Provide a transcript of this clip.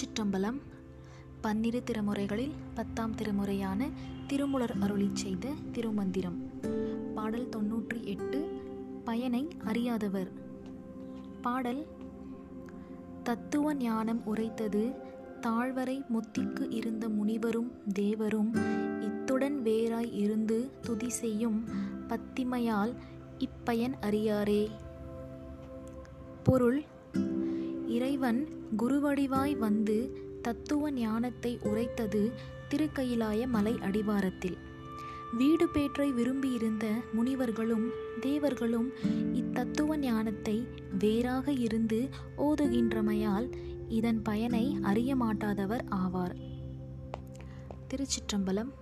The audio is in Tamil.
திருச்சிற்றம்பலம் பன்னிரு திருமுறைகளில் பத்தாம் திருமுறையான திருமுலர் அருளிச் செய்த திருமந்திரம். பாடல் தொன்னூற்றி எட்டு பயனை அறியாதவர். பாடல் தத்துவ ஞானம் உரைத்தது தாழ்வரை முத்திக்கு இருந்த முனிவரும் தேவரும் இத்துடன் வேறாய் இருந்து துதி செய்யும் பத்திமையால் இப்பயன் அறியாரே. பொருள் இறைவன் குருவடிவாய் வந்து தத்துவ ஞானத்தை உரைத்தது திருக்கயிலாய மலை அடிவாரத்தில். வீடு பேற்றை விரும்பியிருந்த முனிவர்களும் தேவர்களும் இத்தத்துவ ஞானத்தை வேறாக இருந்து ஓதுகின்றமையால் இதன் பயனை அறிய மாட்டாதவர் ஆவார். திருச்சிற்றம்பலம்